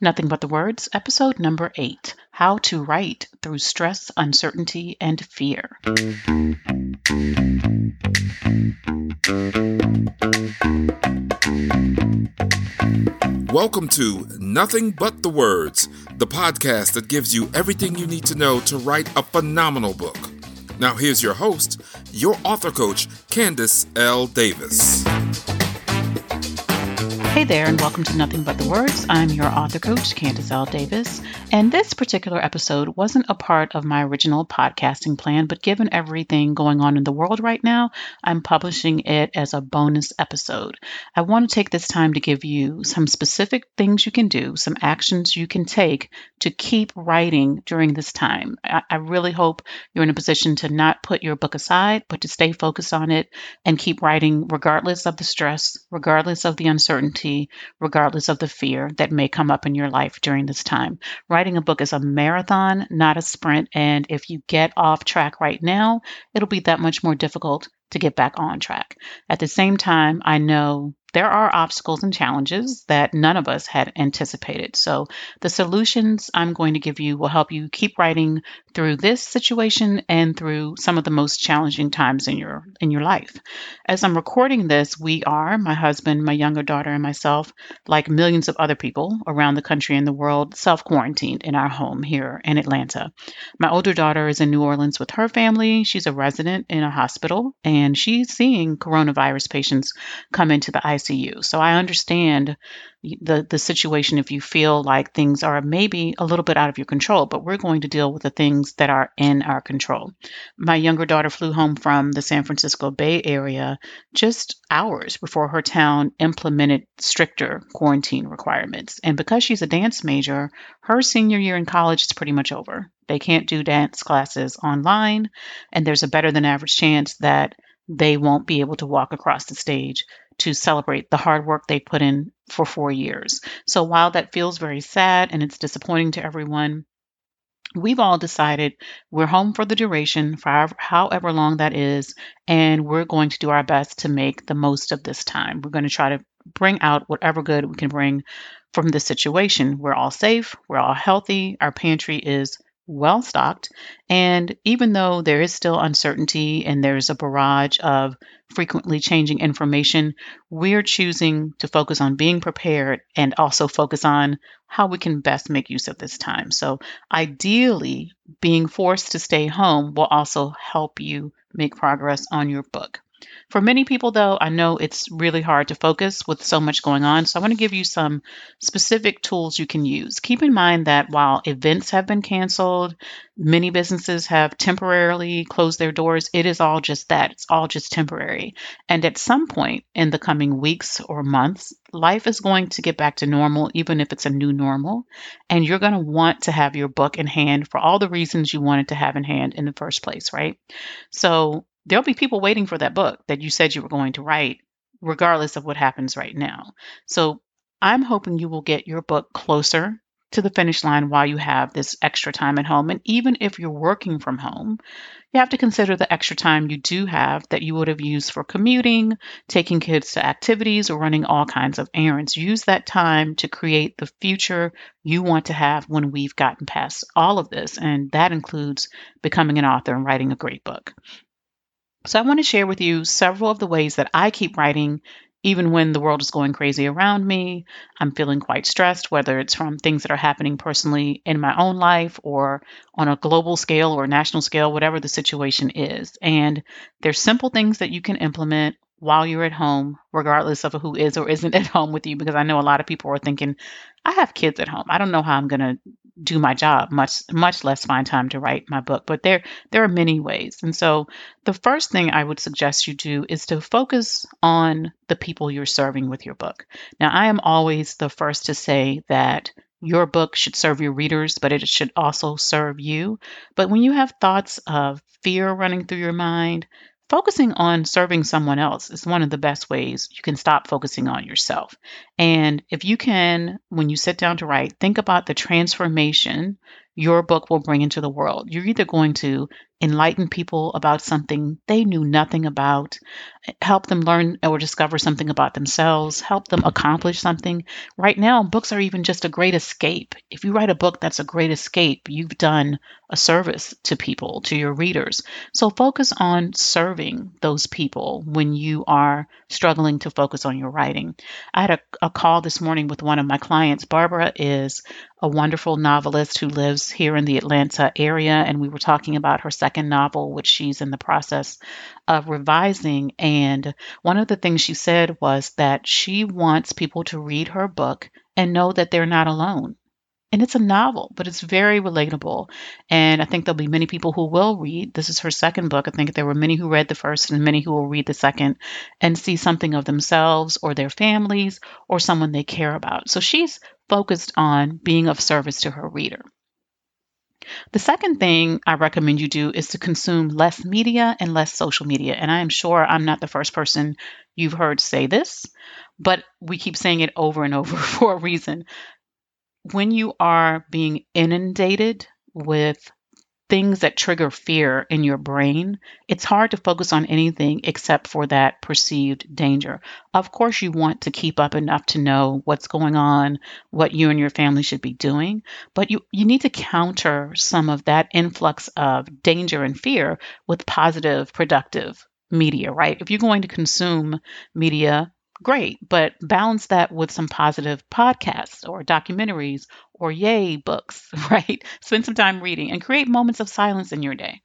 Nothing But the Words, episode number eight How to Write Through Stress, Uncertainty, and Fear. Welcome to Nothing But the Words, the podcast that gives you everything you need to know to write a phenomenal book. Now, here's your host, your author coach, Candice L. Davis. Hey there, and welcome to Nothing But the Words. I'm your author coach, Candice L. Davis. And this particular episode wasn't a part of my original podcasting plan, but given everything going on in the world right now, I'm publishing it as a bonus episode. I want to take this time to give you some specific things you can do, some actions you can take to keep writing during this time. I, I really hope you're in a position to not put your book aside, but to stay focused on it and keep writing regardless of the stress, regardless of the uncertainty regardless of the fear that may come up in your life during this time. Writing a book is a marathon, not a sprint. And if you get off track right now, it'll be that much more difficult to get back on track. At the same time, I know there are obstacles and challenges that none of us had anticipated. So, the solutions I'm going to give you will help you keep writing through this situation and through some of the most challenging times in your in your life. As I'm recording this, we are, my husband, my younger daughter and myself, like millions of other people around the country and the world, self-quarantined in our home here in Atlanta. My older daughter is in New Orleans with her family. She's a resident in a hospital and she's seeing coronavirus patients come into the ICU. So I understand the the situation if you feel like things are maybe a little bit out of your control, but we're going to deal with the things that are in our control. My younger daughter flew home from the San Francisco Bay Area just hours before her town implemented stricter quarantine requirements. And because she's a dance major, her senior year in college is pretty much over. They can't do dance classes online, and there's a better than average chance that they won't be able to walk across the stage to celebrate the hard work they put in for four years. So while that feels very sad and it's disappointing to everyone, we've all decided we're home for the duration, for however long that is, and we're going to do our best to make the most of this time. We're going to try to bring out whatever good we can bring from this situation. We're all safe, we're all healthy, our pantry is well stocked. And even though there is still uncertainty and there's a barrage of frequently changing information, we're choosing to focus on being prepared and also focus on how we can best make use of this time. So, ideally, being forced to stay home will also help you make progress on your book. For many people, though, I know it's really hard to focus with so much going on. So I want to give you some specific tools you can use. Keep in mind that while events have been canceled, many businesses have temporarily closed their doors, it is all just that. It's all just temporary. And at some point in the coming weeks or months, life is going to get back to normal, even if it's a new normal. And you're going to want to have your book in hand for all the reasons you wanted to have in hand in the first place, right? So there'll be people waiting for that book that you said you were going to write, regardless of what happens right now. So I'm hoping you will get your book closer to the finish line while you have this extra time at home. And even if you're working from home, you have to consider the extra time you do have that you would have used for commuting, taking kids to activities, or running all kinds of errands. Use that time to create the future you want to have when we've gotten past all of this. And that includes becoming an author and writing a great book. So, I want to share with you several of the ways that I keep writing even when the world is going crazy around me. I'm feeling quite stressed, whether it's from things that are happening personally in my own life or on a global scale or national scale, whatever the situation is. And there's simple things that you can implement while you're at home, regardless of who is or isn't at home with you, because I know a lot of people are thinking, I have kids at home. I don't know how I'm going to do my job, much much less find time to write my book. But there there are many ways. And so the first thing I would suggest you do is to focus on the people you're serving with your book. Now, I am always the first to say that your book should serve your readers, but it should also serve you. But when you have thoughts of fear running through your mind, Focusing on serving someone else is one of the best ways you can stop focusing on yourself. And if you can, when you sit down to write, think about the transformation your book will bring into the world. You're either going to enlighten people about something they knew nothing about, help them learn or discover something about themselves, help them accomplish something. Right now, books are even just a great escape. If you write a book that's a great escape, you've done a service to people, to your readers. So focus on serving those people when you are struggling to focus on your writing. I had a, a call this morning with one of my clients. Barbara is a wonderful novelist who lives here in the Atlanta area, and we were talking about her second novel, which she's in the process of revising. And one of the things she said was that she wants people to read her book and know that they're not alone. And it's a novel, but it's very relatable. And I think there'll be many people who will read. This is her second book. I think there were many who read the first and many who will read the second and see something of themselves or their families or someone they care about. So she's focused on being of service to her reader. The second thing I recommend you do is to consume less media and less social media. And I am sure I'm not the first person you've heard say this, but we keep saying it over and over for a reason. When you are being inundated with things that trigger fear in your brain, it's hard to focus on anything except for that perceived danger. Of course, you want to keep up enough to know what's going on, what you and your family should be doing, but you, you need to counter some of that influx of danger and fear with positive, productive media, right? If you're going to consume media, great, but balance that with some positive podcasts or documentaries or yay books, right? Spend some time reading and create moments of silence in your day.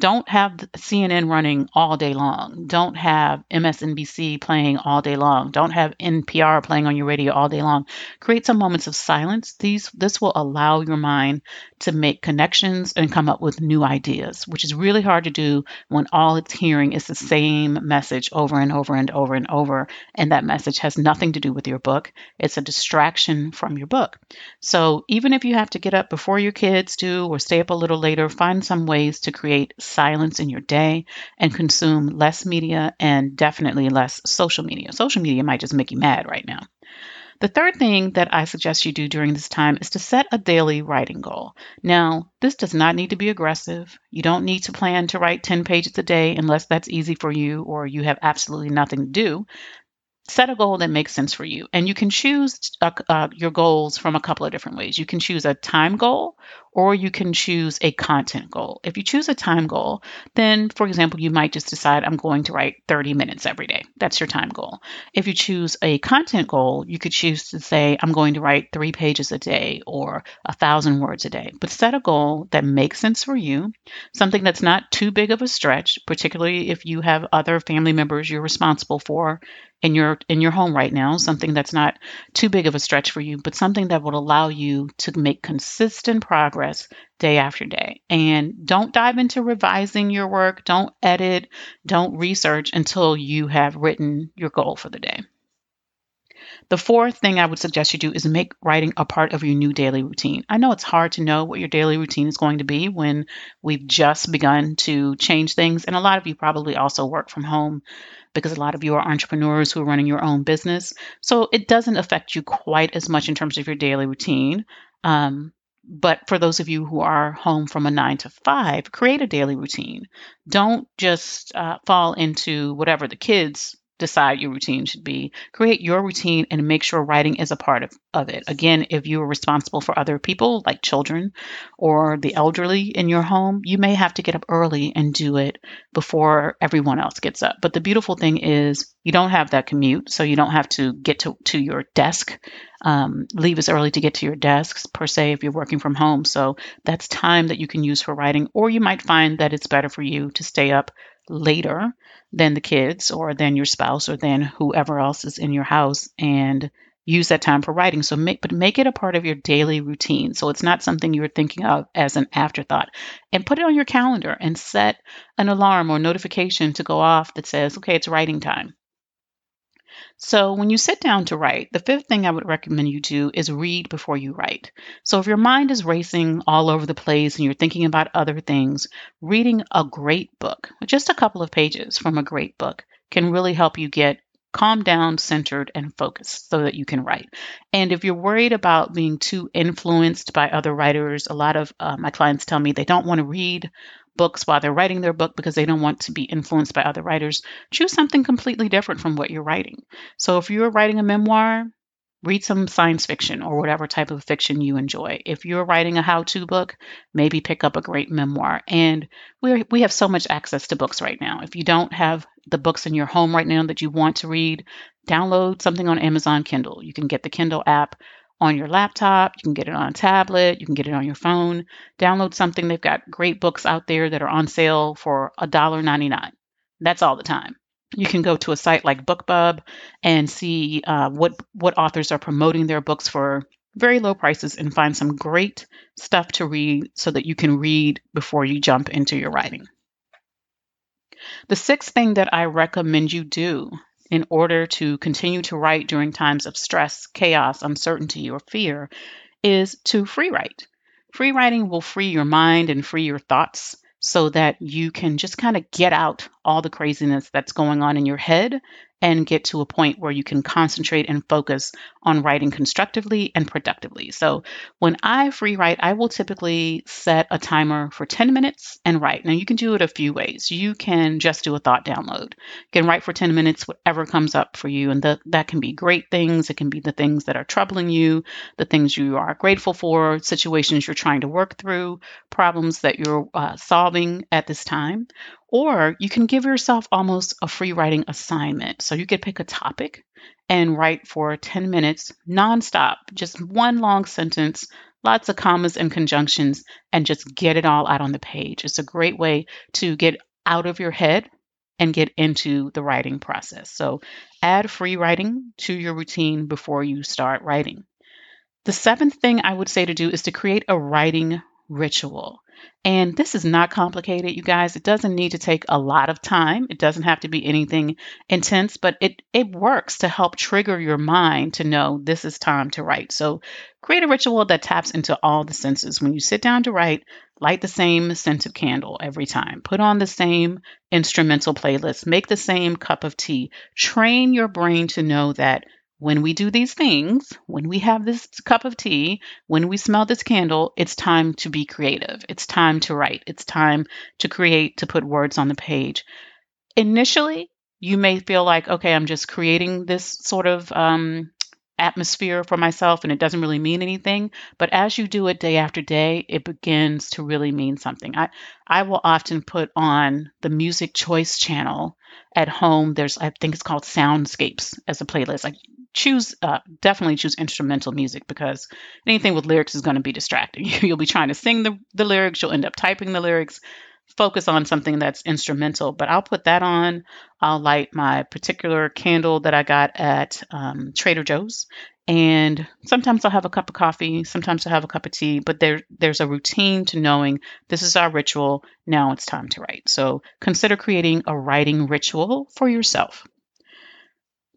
Don't have CNN running all day long. Don't have MSNBC playing all day long. Don't have NPR playing on your radio all day long. Create some moments of silence. These this will allow your mind to make connections and come up with new ideas, which is really hard to do when all it's hearing is the same message over and over and over and over and that message has nothing to do with your book. It's a distraction from your book. So, even if you have to get up before your kids do or stay up a little later, find some ways to create silence in your day and consume less media and definitely less social media. Social media might just make you mad right now. The third thing that I suggest you do during this time is to set a daily writing goal. Now, this does not need to be aggressive. You don't need to plan to write 10 pages a day unless that's easy for you or you have absolutely nothing to do set a goal that makes sense for you. And you can choose uh, uh, your goals from a couple of different ways. You can choose a time goal or you can choose a content goal. If you choose a time goal, then, for example, you might just decide, I'm going to write 30 minutes every day. That's your time goal. If you choose a content goal, you could choose to say, I'm going to write three pages a day or a thousand words a day. But set a goal that makes sense for you, something that's not too big of a stretch, particularly if you have other family members you're responsible for in your in your home right now something that's not too big of a stretch for you but something that would allow you to make consistent progress day after day and don't dive into revising your work don't edit don't research until you have written your goal for the day the fourth thing I would suggest you do is make writing a part of your new daily routine. I know it's hard to know what your daily routine is going to be when we've just begun to change things. And a lot of you probably also work from home because a lot of you are entrepreneurs who are running your own business. So it doesn't affect you quite as much in terms of your daily routine. Um, but for those of you who are home from a nine to five, create a daily routine. Don't just uh, fall into whatever the kids decide your routine should be. Create your routine and make sure writing is a part of, of it. Again, if you are responsible for other people, like children or the elderly in your home, you may have to get up early and do it before everyone else gets up. But the beautiful thing is you don't have that commute, so you don't have to get to, to your desk. Um, leave as early to get to your desks, per se, if you're working from home. So that's time that you can use for writing, or you might find that it's better for you to stay up later than the kids or than your spouse or than whoever else is in your house and use that time for writing. So make but make it a part of your daily routine. So it's not something you're thinking of as an afterthought. And put it on your calendar and set an alarm or notification to go off that says okay it's writing time so, when you sit down to write, the fifth thing I would recommend you do is read before you write. So, if your mind is racing all over the place and you're thinking about other things, reading a great book, just a couple of pages from a great book, can really help you get calm down, centered, and focused so that you can write. And if you're worried about being too influenced by other writers, a lot of uh, my clients tell me they don't want to read books while they're writing their book because they don't want to be influenced by other writers. Choose something completely different from what you're writing. So if you're writing a memoir, read some science fiction or whatever type of fiction you enjoy. If you're writing a how to book, maybe pick up a great memoir. And we we have so much access to books right now. If you don't have the books in your home right now that you want to read, download something on Amazon Kindle. You can get the Kindle app on your laptop, you can get it on a tablet, you can get it on your phone. Download something. They've got great books out there that are on sale for $1.99. That's all the time. You can go to a site like BookBub and see uh, what what authors are promoting their books for very low prices and find some great stuff to read so that you can read before you jump into your writing. The sixth thing that I recommend you do in order to continue to write during times of stress, chaos, uncertainty, or fear is to free write. Free writing will free your mind and free your thoughts so that you can just kind of get out all the craziness that's going on in your head and get to a point where you can concentrate and focus on writing constructively and productively. So, when I free write, I will typically set a timer for 10 minutes and write. Now, you can do it a few ways. You can just do a thought download. You can write for 10 minutes, whatever comes up for you. And the, that can be great things. It can be the things that are troubling you, the things you are grateful for, situations you're trying to work through, problems that you're uh, solving at this time. Or you can give yourself almost a free writing assignment. So you could pick a topic and write for 10 minutes nonstop, just one long sentence, lots of commas and conjunctions, and just get it all out on the page. It's a great way to get out of your head and get into the writing process. So add free writing to your routine before you start writing. The seventh thing I would say to do is to create a writing ritual. And this is not complicated, you guys. It doesn't need to take a lot of time. It doesn't have to be anything intense, but it, it works to help trigger your mind to know this is time to write. So create a ritual that taps into all the senses. When you sit down to write, light the same scented candle every time. Put on the same instrumental playlist. Make the same cup of tea. Train your brain to know that when we do these things, when we have this cup of tea, when we smell this candle, it's time to be creative. It's time to write. It's time to create, to put words on the page. Initially, you may feel like, okay, I'm just creating this sort of um, atmosphere for myself and it doesn't really mean anything. But as you do it day after day, it begins to really mean something. I, I will often put on the music choice channel at home. There's, I think it's called Soundscapes as a playlist. Choose uh, definitely choose instrumental music because anything with lyrics is going to be distracting. You'll be trying to sing the, the lyrics, you'll end up typing the lyrics. Focus on something that's instrumental, but I'll put that on. I'll light my particular candle that I got at um, Trader Joe's, and sometimes I'll have a cup of coffee, sometimes I'll have a cup of tea, but there there's a routine to knowing this is our ritual. Now it's time to write. So consider creating a writing ritual for yourself.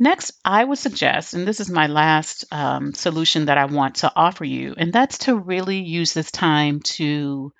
Next, I would suggest, and this is my last um, solution that I want to offer you, and that's to really use this time to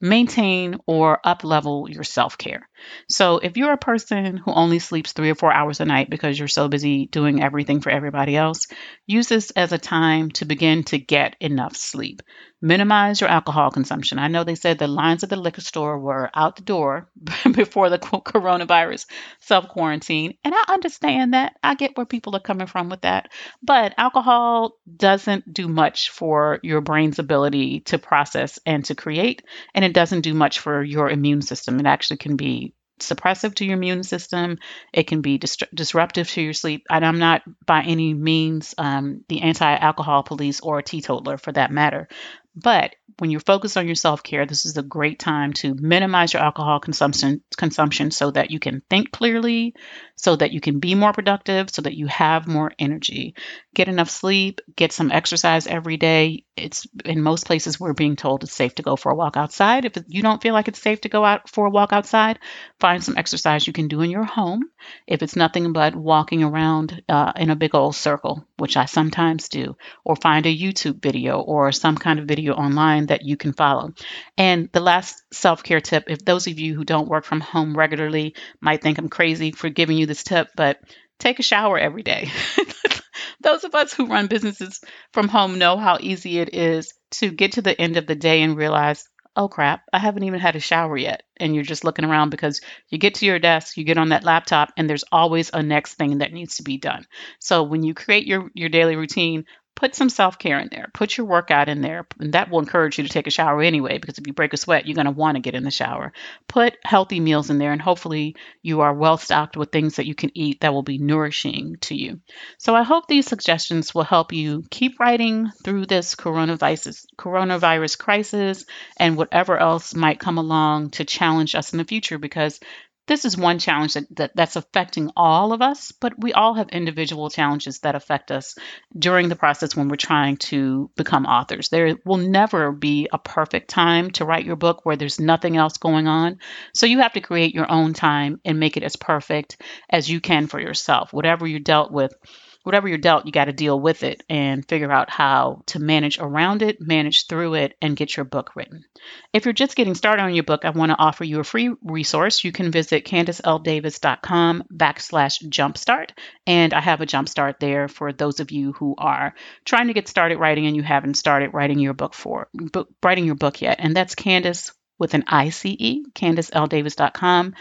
maintain or up level your self care. So, if you're a person who only sleeps three or four hours a night because you're so busy doing everything for everybody else, use this as a time to begin to get enough sleep. Minimize your alcohol consumption. I know they said the lines at the liquor store were out the door before the coronavirus self quarantine. And I understand that. I get where people are coming from with that. But alcohol doesn't do much for your brain's ability to process and to create. And it doesn't do much for your immune system. It actually can be suppressive to your immune system. It can be dis- disruptive to your sleep. And I'm not by any means um, the anti alcohol police or a teetotaler for that matter. But when you're focused on your self care, this is a great time to minimize your alcohol consumption consumption so that you can think clearly, so that you can be more productive, so that you have more energy. Get enough sleep, get some exercise every day. It's in most places we're being told it's safe to go for a walk outside. If you don't feel like it's safe to go out for a walk outside, find some exercise you can do in your home. If it's nothing but walking around uh, in a big old circle, which I sometimes do, or find a YouTube video or some kind of video online that you can follow. And the last self care tip if those of you who don't work from home regularly might think I'm crazy for giving you this tip, but take a shower every day. Those of us who run businesses from home know how easy it is to get to the end of the day and realize, oh crap, I haven't even had a shower yet. And you're just looking around because you get to your desk, you get on that laptop, and there's always a next thing that needs to be done. So when you create your, your daily routine, put some self care in there. Put your workout in there. And that will encourage you to take a shower anyway, because if you break a sweat, you're going to want to get in the shower. Put healthy meals in there, and hopefully you are well stocked with things that you can eat that will be nourishing to you. So I hope these suggestions will help you keep writing through this coronavirus, coronavirus crisis and whatever else might come along to challenge us in the future, because this is one challenge that, that, that's affecting all of us, but we all have individual challenges that affect us during the process when we're trying to become authors. There will never be a perfect time to write your book where there's nothing else going on. So you have to create your own time and make it as perfect as you can for yourself. Whatever you're dealt with whatever you're dealt, you got to deal with it and figure out how to manage around it, manage through it, and get your book written. If you're just getting started on your book, I want to offer you a free resource. You can visit CandiceLDavis.com backslash jumpstart. And I have a jumpstart there for those of you who are trying to get started writing and you haven't started writing your book for book, writing your book yet. And that's Candice with an ICE, CandiceLDavis.com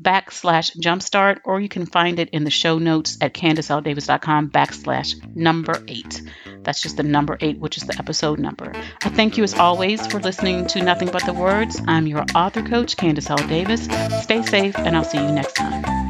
backslash jumpstart, or you can find it in the show notes at CandiceLDavis.com backslash number eight. That's just the number eight, which is the episode number. I thank you as always for listening to Nothing But the Words. I'm your author coach, Candice L. Davis. Stay safe, and I'll see you next time.